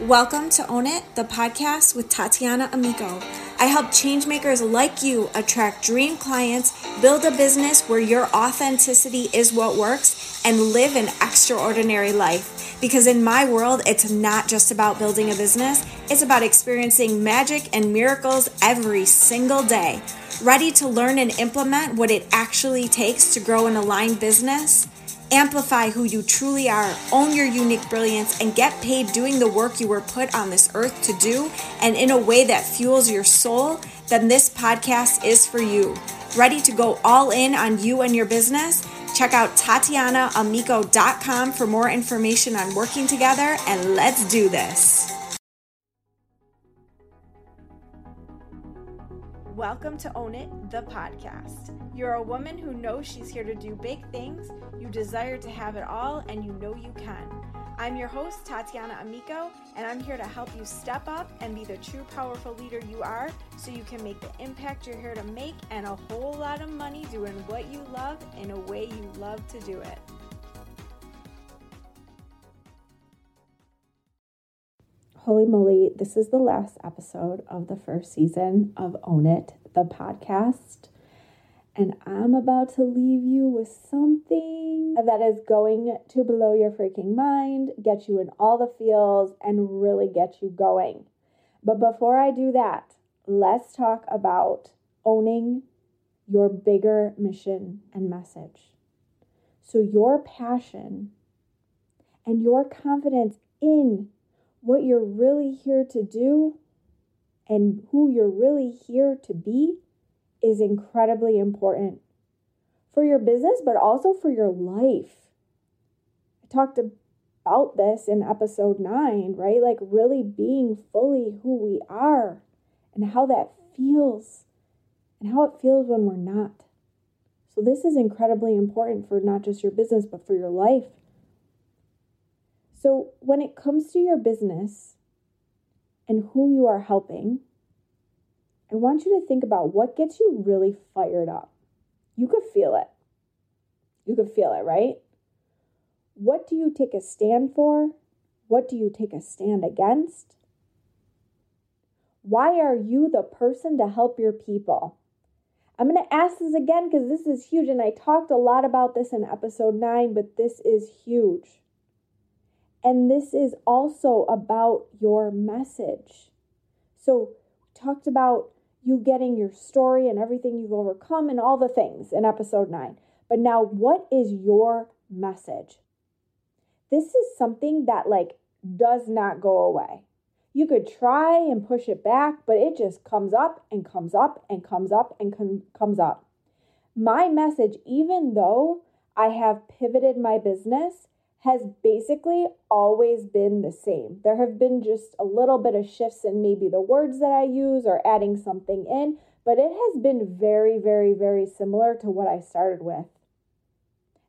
Welcome to Own It, the podcast with Tatiana Amico. I help changemakers like you attract dream clients, build a business where your authenticity is what works, and live an extraordinary life. Because in my world, it's not just about building a business, it's about experiencing magic and miracles every single day. Ready to learn and implement what it actually takes to grow an aligned business? Amplify who you truly are, own your unique brilliance, and get paid doing the work you were put on this earth to do and in a way that fuels your soul, then this podcast is for you. Ready to go all in on you and your business? Check out TatianaAmico.com for more information on working together, and let's do this. Welcome to Own It, the podcast. You're a woman who knows she's here to do big things, you desire to have it all, and you know you can. I'm your host, Tatiana Amico, and I'm here to help you step up and be the true powerful leader you are so you can make the impact you're here to make and a whole lot of money doing what you love in a way you love to do it. Holy moly, this is the last episode of the first season of Own It, the podcast. And I'm about to leave you with something that is going to blow your freaking mind, get you in all the feels, and really get you going. But before I do that, let's talk about owning your bigger mission and message. So, your passion and your confidence in what you're really here to do and who you're really here to be is incredibly important for your business, but also for your life. I talked about this in episode nine, right? Like really being fully who we are and how that feels and how it feels when we're not. So, this is incredibly important for not just your business, but for your life. So, when it comes to your business and who you are helping, I want you to think about what gets you really fired up. You could feel it. You could feel it, right? What do you take a stand for? What do you take a stand against? Why are you the person to help your people? I'm going to ask this again because this is huge, and I talked a lot about this in episode nine, but this is huge. And this is also about your message. So, talked about you getting your story and everything you've overcome and all the things in episode 9. But now what is your message? This is something that like does not go away. You could try and push it back, but it just comes up and comes up and comes up and com- comes up. My message, even though I have pivoted my business has basically always been the same. There have been just a little bit of shifts in maybe the words that I use or adding something in, but it has been very, very, very similar to what I started with.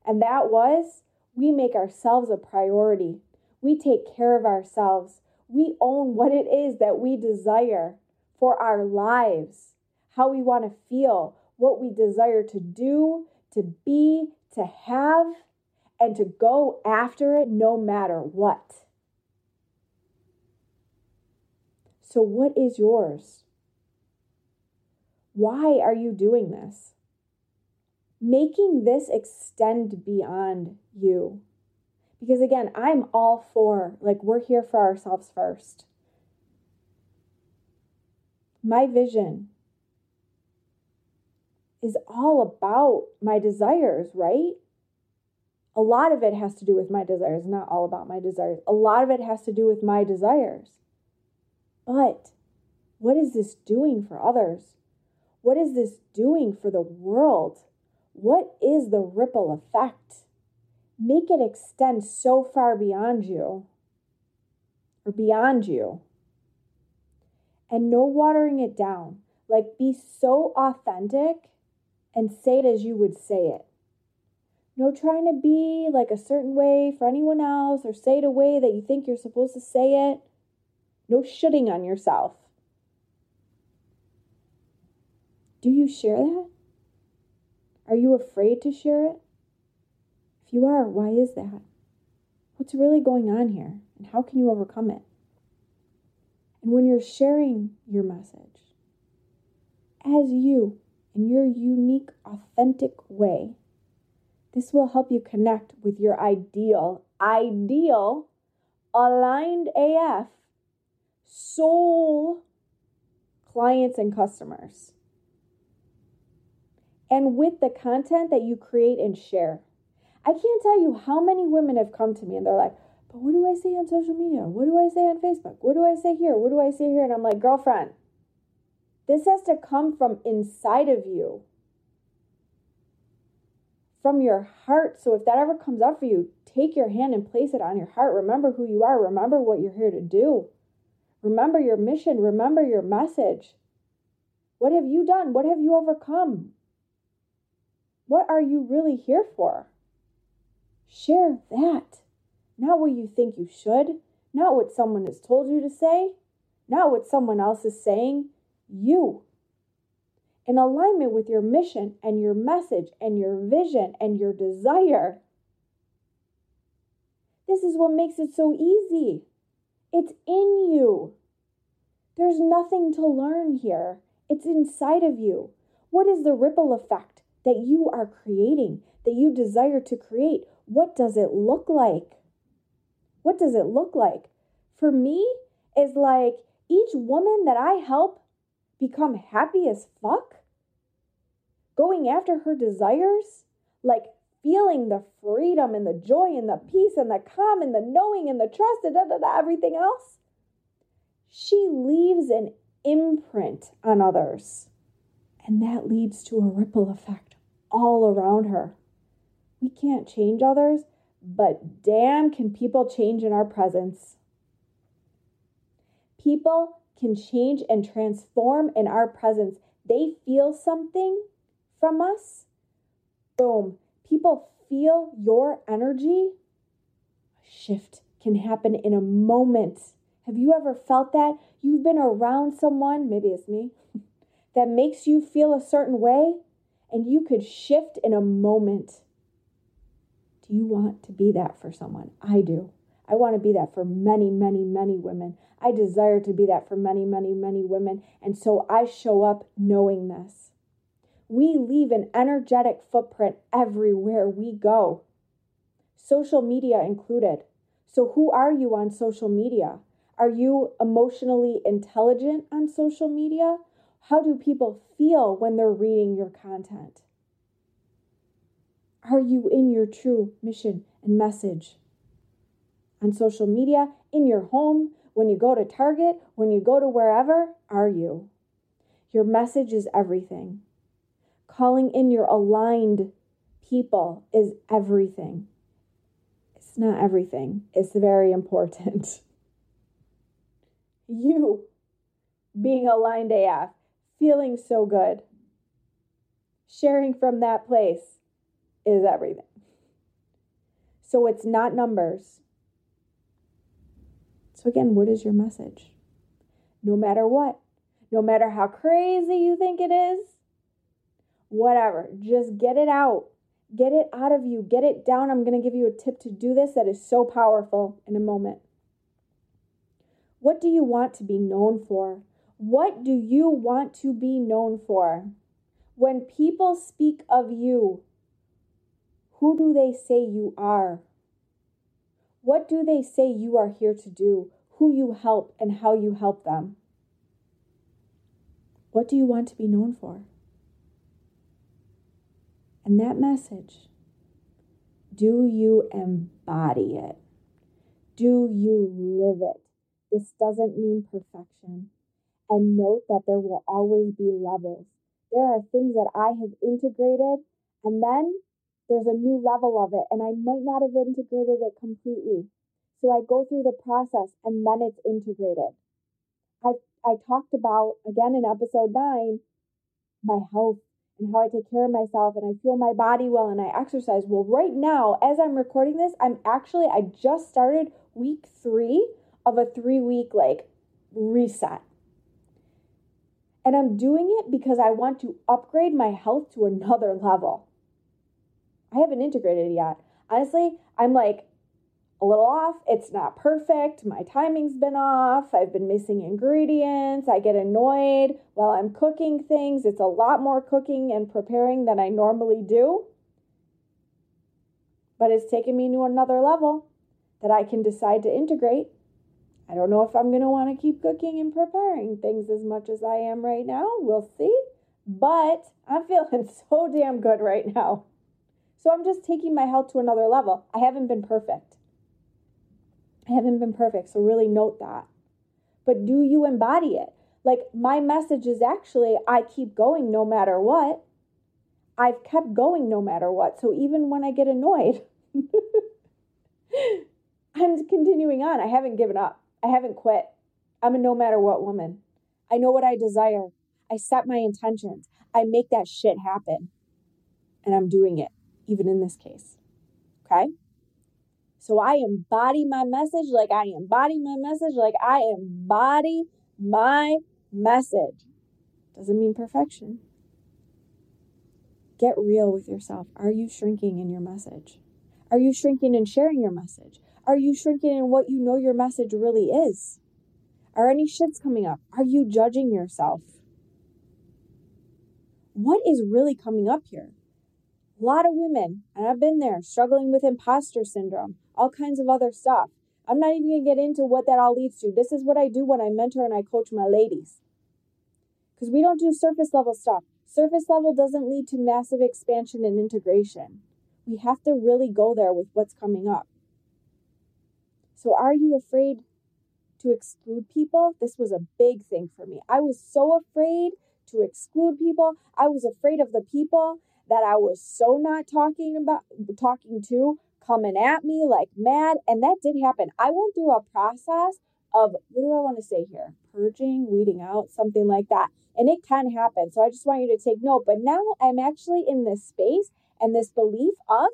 And that was we make ourselves a priority. We take care of ourselves. We own what it is that we desire for our lives, how we want to feel, what we desire to do, to be, to have and to go after it no matter what. So, what is yours? Why are you doing this? Making this extend beyond you. Because again, I'm all for, like, we're here for ourselves first. My vision is all about my desires, right? A lot of it has to do with my desires, not all about my desires. A lot of it has to do with my desires. But what is this doing for others? What is this doing for the world? What is the ripple effect? Make it extend so far beyond you or beyond you. And no watering it down. Like be so authentic and say it as you would say it. No trying to be like a certain way for anyone else or say it a way that you think you're supposed to say it. No shitting on yourself. Do you share that? Are you afraid to share it? If you are, why is that? What's really going on here? And how can you overcome it? And when you're sharing your message as you in your unique, authentic way, this will help you connect with your ideal, ideal, aligned AF soul clients and customers. And with the content that you create and share. I can't tell you how many women have come to me and they're like, but what do I say on social media? What do I say on Facebook? What do I say here? What do I say here? And I'm like, girlfriend, this has to come from inside of you, from your heart. So if that ever comes up for you, take your hand and place it on your heart. Remember who you are. Remember what you're here to do. Remember your mission. Remember your message. What have you done? What have you overcome? What are you really here for? Share that. Not what you think you should, not what someone has told you to say, not what someone else is saying. You. In alignment with your mission and your message and your vision and your desire. This is what makes it so easy. It's in you. There's nothing to learn here. It's inside of you. What is the ripple effect that you are creating, that you desire to create? What does it look like? What does it look like? For me, is like each woman that I help become happy as fuck, going after her desires, like feeling the freedom and the joy and the peace and the calm and the knowing and the trust and da, da, da, everything else, she leaves an imprint on others. And that leads to a ripple effect all around her. We can't change others, but damn, can people change in our presence. People can change and transform in our presence. They feel something from us. Boom. People feel your energy. A shift can happen in a moment. Have you ever felt that? You've been around someone, maybe it's me, that makes you feel a certain way, and you could shift in a moment. Do you want to be that for someone? I do. I want to be that for many, many, many women. I desire to be that for many, many, many women. And so I show up knowing this. We leave an energetic footprint everywhere we go, social media included. So, who are you on social media? Are you emotionally intelligent on social media? How do people feel when they're reading your content? Are you in your true mission and message? On social media, in your home, when you go to Target, when you go to wherever, are you? Your message is everything. Calling in your aligned people is everything. It's not everything, it's very important. you being aligned AF, feeling so good, sharing from that place is everything. So it's not numbers. So, again, what is your message? No matter what, no matter how crazy you think it is, whatever, just get it out. Get it out of you. Get it down. I'm going to give you a tip to do this that is so powerful in a moment. What do you want to be known for? What do you want to be known for? When people speak of you, who do they say you are? What do they say you are here to do? Who you help and how you help them? What do you want to be known for? And that message, do you embody it? Do you live it? This doesn't mean perfection. And note that there will always be levels. There are things that I have integrated, and then there's a new level of it, and I might not have integrated it completely. So I go through the process and then it's integrated. I, I talked about, again in episode nine, my health and how I take care of myself and I feel my body well and I exercise. Well, right now, as I'm recording this, I'm actually, I just started week three of a three week like reset. And I'm doing it because I want to upgrade my health to another level. I haven't integrated yet. Honestly, I'm like a little off. It's not perfect. My timing's been off. I've been missing ingredients. I get annoyed while I'm cooking things. It's a lot more cooking and preparing than I normally do. But it's taken me to another level that I can decide to integrate. I don't know if I'm going to want to keep cooking and preparing things as much as I am right now. We'll see. But I'm feeling so damn good right now. So I'm just taking my health to another level. I haven't been perfect. I haven't been perfect. So really note that. But do you embody it? Like my message is actually I keep going no matter what. I've kept going no matter what. So even when I get annoyed, I'm continuing on. I haven't given up. I haven't quit. I'm a no matter what woman. I know what I desire. I set my intentions. I make that shit happen. And I'm doing it, even in this case. Okay? So I embody my message like I embody my message like I embody my message. Doesn't mean perfection. Get real with yourself. Are you shrinking in your message? Are you shrinking in sharing your message? Are you shrinking in what you know your message really is? Are any shits coming up? Are you judging yourself? What is really coming up here? A lot of women, and I've been there, struggling with imposter syndrome, all kinds of other stuff. I'm not even going to get into what that all leads to. This is what I do when I mentor and I coach my ladies. Because we don't do surface level stuff. Surface level doesn't lead to massive expansion and integration. We have to really go there with what's coming up. So, are you afraid to exclude people? This was a big thing for me. I was so afraid to exclude people. I was afraid of the people that I was so not talking about talking to coming at me like mad. And that did happen. I went through a process of what do I want to say here? Purging, weeding out, something like that. And it can happen. So I just want you to take note. But now I'm actually in this space and this belief of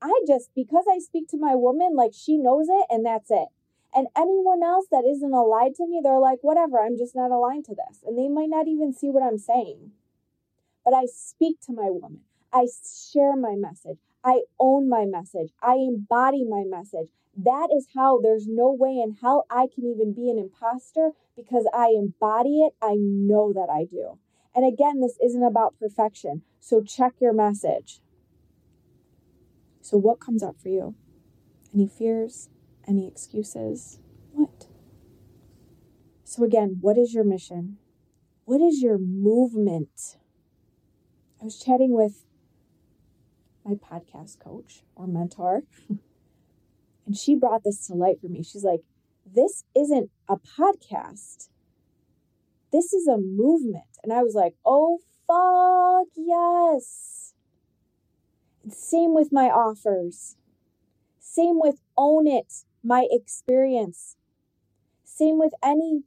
I just, because I speak to my woman, like she knows it and that's it. And anyone else that isn't aligned to me, they're like, whatever, I'm just not aligned to this. And they might not even see what I'm saying. But I speak to my woman. I share my message. I own my message. I embody my message. That is how there's no way in hell I can even be an imposter because I embody it. I know that I do. And again, this isn't about perfection. So check your message. So, what comes up for you? Any fears? Any excuses? What? So, again, what is your mission? What is your movement? I was chatting with my podcast coach or mentor, and she brought this to light for me. She's like, This isn't a podcast, this is a movement. And I was like, Oh, fuck, yes. Same with my offers. Same with own it my experience. Same with any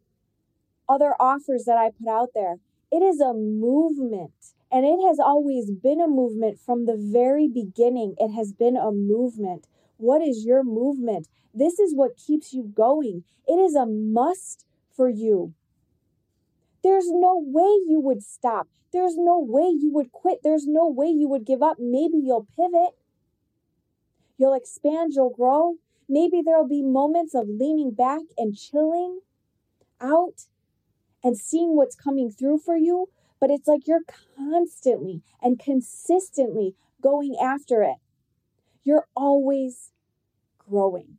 other offers that I put out there. It is a movement. And it has always been a movement from the very beginning. It has been a movement. What is your movement? This is what keeps you going. It is a must for you. There's no way you would stop. There's no way you would quit. There's no way you would give up. Maybe you'll pivot. You'll expand, you'll grow, Maybe there'll be moments of leaning back and chilling out and seeing what's coming through for you, but it's like you're constantly and consistently going after it. You're always growing.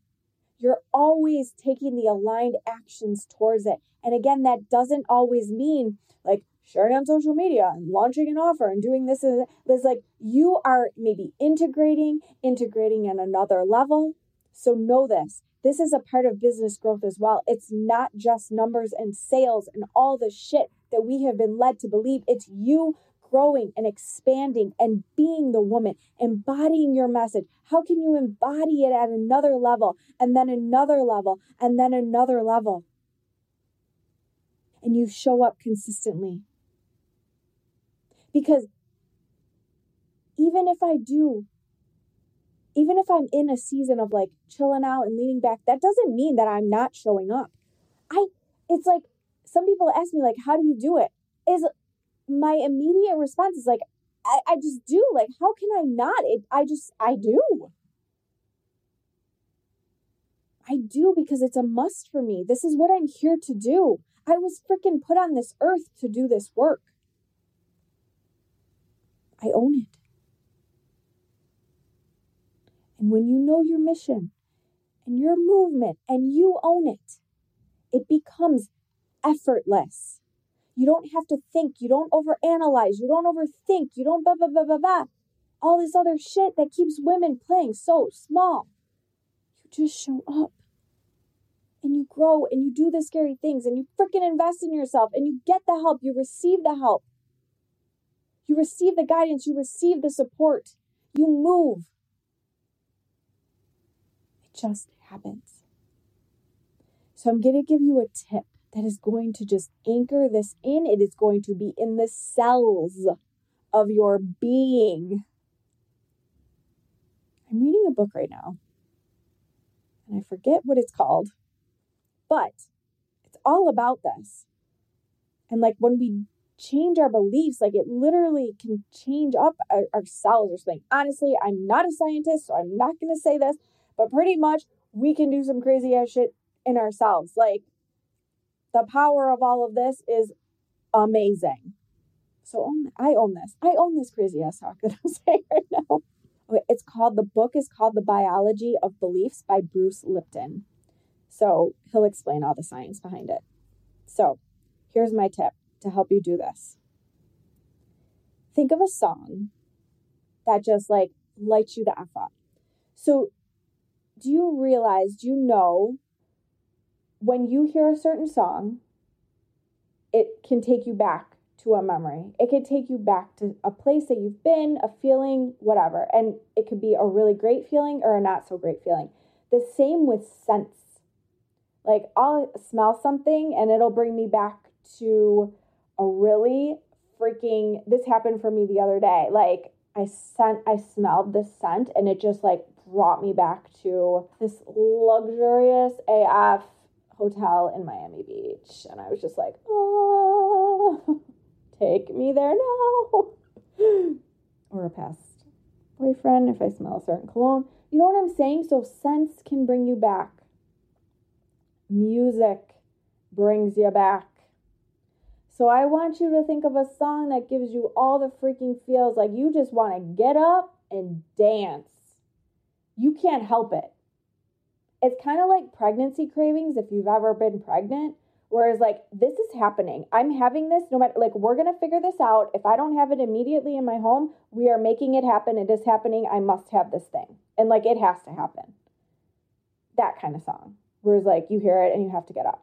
You're always taking the aligned actions towards it. And again, that doesn't always mean like sharing on social media and launching an offer and doing this and like you are maybe integrating, integrating at another level, so know this. This is a part of business growth as well. It's not just numbers and sales and all the shit that we have been led to believe. It's you growing and expanding and being the woman, embodying your message. How can you embody it at another level and then another level and then another level? And you show up consistently. Because even if I do even if I'm in a season of like chilling out and leaning back, that doesn't mean that I'm not showing up. I, it's like some people ask me, like, how do you do it? Is my immediate response is like, I, I just do. Like, how can I not? It, I just, I do. I do because it's a must for me. This is what I'm here to do. I was freaking put on this earth to do this work. I own it. And when you know your mission and your movement and you own it, it becomes effortless. You don't have to think. You don't overanalyze. You don't overthink. You don't blah, blah, blah, blah, blah. All this other shit that keeps women playing so small. You just show up and you grow and you do the scary things and you freaking invest in yourself and you get the help. You receive the help. You receive the guidance. You receive the support. You move. Just happens. So I'm going to give you a tip that is going to just anchor this in. It is going to be in the cells of your being. I'm reading a book right now, and I forget what it's called, but it's all about this. And like when we change our beliefs, like it literally can change up our, our cells or something. Honestly, I'm not a scientist, so I'm not going to say this, but pretty much we can do some crazy ass shit in ourselves. Like the power of all of this is amazing. So I own this. I own this crazy ass talk that I'm saying right now. Okay, it's called the book is called The Biology of Beliefs by Bruce Lipton. So he'll explain all the science behind it. So here's my tip to help you do this. Think of a song that just like lights you the F up. So do you realize, do you know when you hear a certain song, it can take you back to a memory. It could take you back to a place that you've been, a feeling, whatever. And it could be a really great feeling or a not so great feeling. The same with scents. Like I'll smell something and it'll bring me back to a really freaking this happened for me the other day. Like I sent I smelled this scent and it just like brought me back to this luxurious AF hotel in Miami Beach. And I was just like, oh, take me there now. or a past boyfriend if I smell a certain cologne. You know what I'm saying? So scents can bring you back. Music brings you back. So I want you to think of a song that gives you all the freaking feels like you just want to get up and dance. You can't help it it's kind of like pregnancy cravings if you've ever been pregnant. Whereas, like, this is happening. I'm having this no matter, like, we're going to figure this out. If I don't have it immediately in my home, we are making it happen. It is happening. I must have this thing. And, like, it has to happen. That kind of song. Whereas, like, you hear it and you have to get up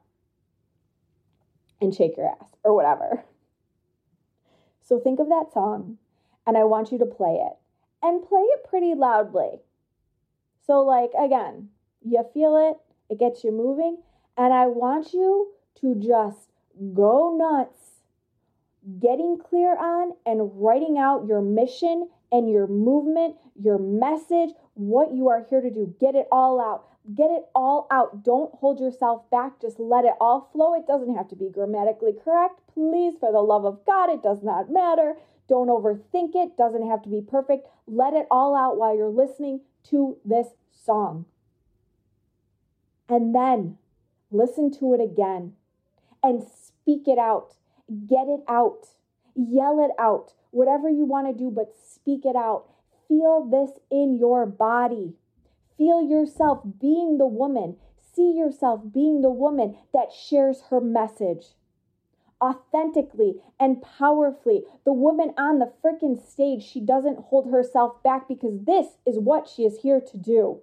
and shake your ass or whatever. So, think of that song and I want you to play it and play it pretty loudly. So, like, again, you feel it, it gets you moving. And I want you to just go nuts, getting clear on and writing out your mission and your movement, your message, what you are here to do. Get it all out. Get it all out. Don't hold yourself back. Just let it all flow. It doesn't have to be grammatically correct. Please, for the love of God, it does not matter. Don't overthink it. Doesn't have to be perfect. Let it all out while you're listening to this song and then listen to it again and speak it out. Get it out. Yell it out. Whatever you want to do, but speak it out. Feel this in your body. Feel yourself being the woman. See yourself being the woman that shares her message authentically and powerfully. The woman on the freaking stage, she doesn't hold herself back because this is what she is here to do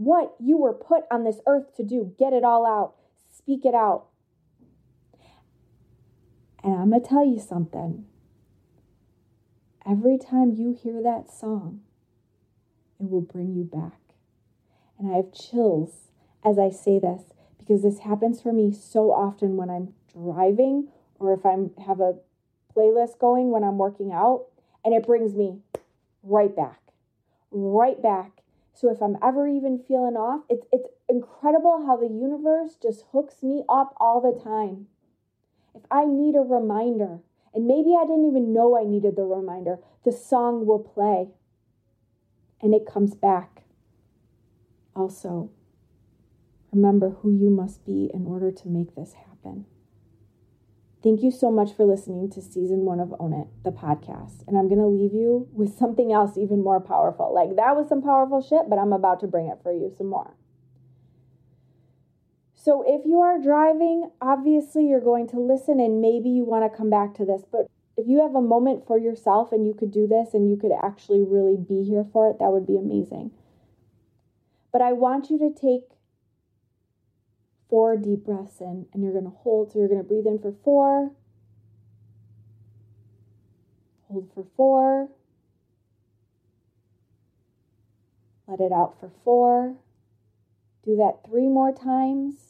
what you were put on this earth to do. Get it all out, speak it out. And I'm going to tell you something. Every time you hear that song, it will bring you back. And I have chills as I say this because this happens for me so often when I'm driving or if I'm have a playlist going when I'm working out, and it brings me right back, right back so if I'm ever even feeling off, it's it's incredible how the universe just hooks me up all the time. If I need a reminder, and maybe I didn't even know I needed the reminder, the song will play and it comes back. Also, Remember who you must be in order to make this happen. Thank you so much for listening to season one of Own It, the podcast. And I'm going to leave you with something else even more powerful. Like that was some powerful shit, but I'm about to bring it for you some more. So if you are driving, obviously you're going to listen and maybe you want to come back to this. But if you have a moment for yourself and you could do this and you could actually really be here for it, that would be amazing. But I want you to take four deep breaths in and you're going to hold. So you're going to breathe in for four, hold for four, let it out for four. Do that three more times.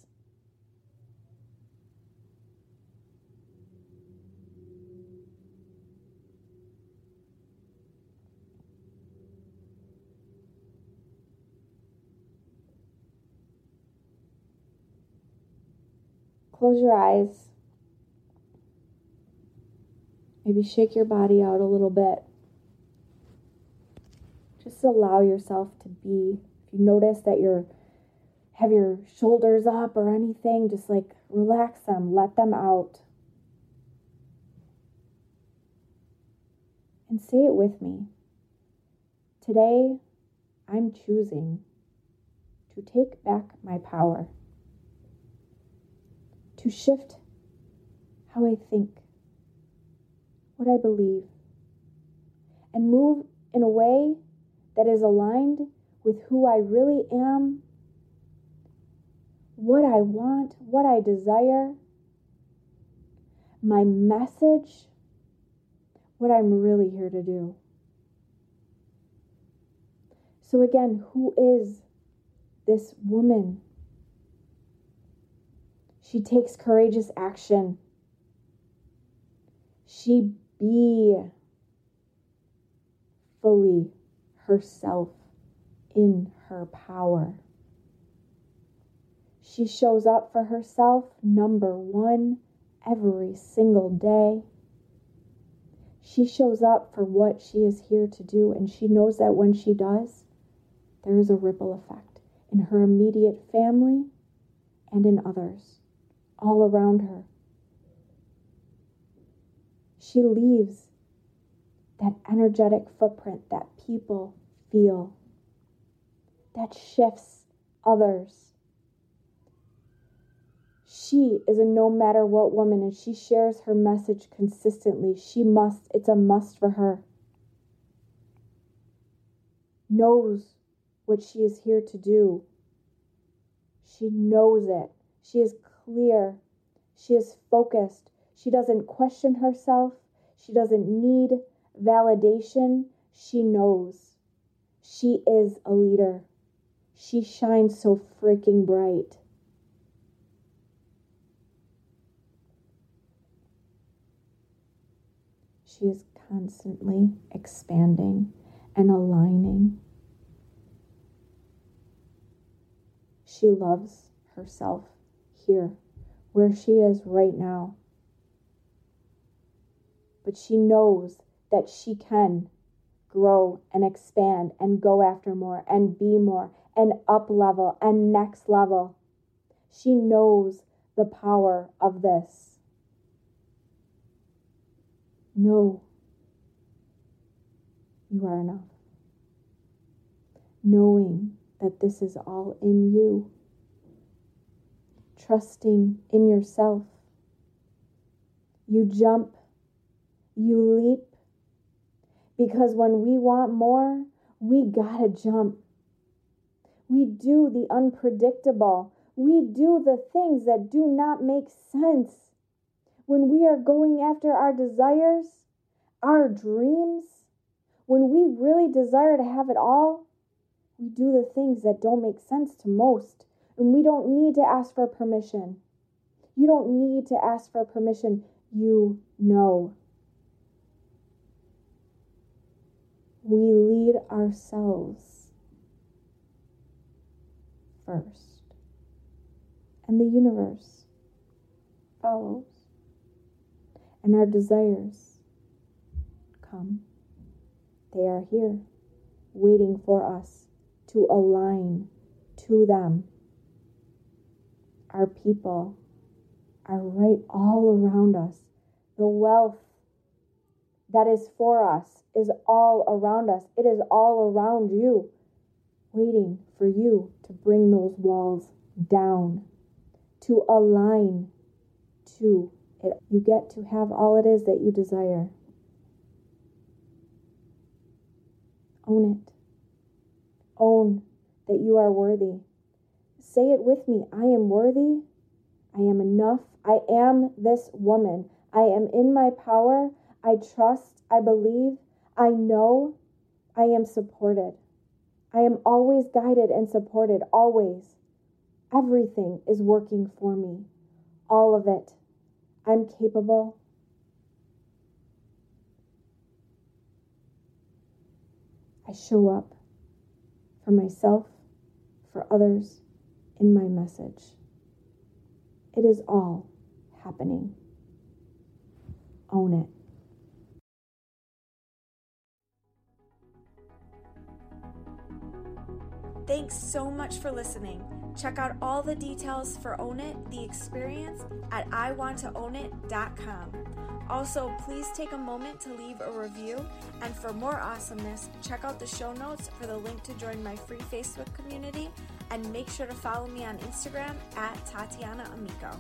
Close your eyes. Maybe shake your body out a little bit. Just allow yourself to be. If you notice that you're have your shoulders up or anything, just like relax them, let them out. And say it with me. Today, I'm choosing to take back my power to shift how I think, what I believe, and move in a way that is aligned with who I really am, what I want, what I desire, my message, what I'm really here to do. So, again, who is this woman? She takes courageous action. She be fully herself in her power. She shows up for herself, number one, every single day. She shows up for what she is here to do, and she knows that when she does, there is a ripple effect in her immediate family and in others all around her. She leaves that energetic footprint that people feel, that shifts others. She is a no matter what woman and she shares her message consistently. She must, it's a must for her. Knows what she is here to do. She knows it. She is clear. She is focused. She doesn't question herself. She doesn't need validation. She knows. She is a leader. She shines so freaking bright. She is constantly expanding and aligning. She loves herself here, where she is right now. But she knows that she can grow and expand and go after more and be more and up level and next level. She knows the power of this. Know you are enough. Knowing that this is all in you trusting in yourself. You jump, you leap, because when we want more, we gotta jump. We do the unpredictable. We do the things that do not make sense. When we are going after our desires, our dreams, when we really desire to have it all, we do the things that don't make sense to most. And we don't need to ask for permission. You don't need to ask for permission. You know. We lead ourselves first, and the universe follows, and our desires come. They are here, waiting for us to align to them our people are right all around us. The wealth that is for us is all around us. It is all around you, waiting for you to bring those walls down, to align to it. You get to have all it is that you desire. Own it. Own that you are worthy. Say it with me I am worthy. I am enough. I am this woman. I am in my power. I trust. I believe. I know I am supported. I am always guided and supported, always. Everything is working for me, all of it. I'm capable. I show up for myself, for others, in my message. It is all happening. Own it. Thanks so much for listening. Check out all the details for Own It, the experience, at iwanttoownit.com. Also, please take a moment to leave a review. And for more awesomeness, check out the show notes for the link to join my free Facebook community. And make sure to follow me on Instagram at Tatiana Amico.